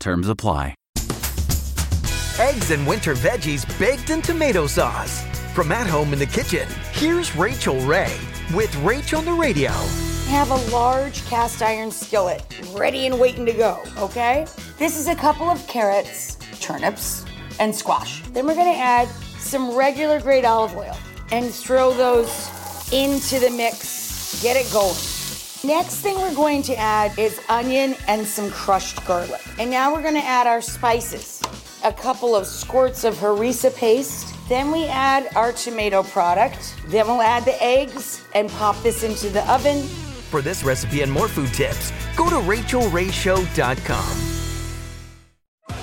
Terms apply. Eggs and winter veggies baked in tomato sauce. From at home in the kitchen, here's Rachael Ray with Rachael on the Radio. have a large cast iron skillet ready and waiting to go, okay? This is a couple of carrots, turnips, and squash. Then we're gonna add some regular grade olive oil and throw those into the mix. Get it going. Next thing we're going to add is onion and some crushed garlic. And now we're gonna add our spices. A couple of squirts of harissa paste. Then we add our tomato product. Then we'll add the eggs and pop this into the oven. For this recipe and more food tips, go to rachaelrayshow.com.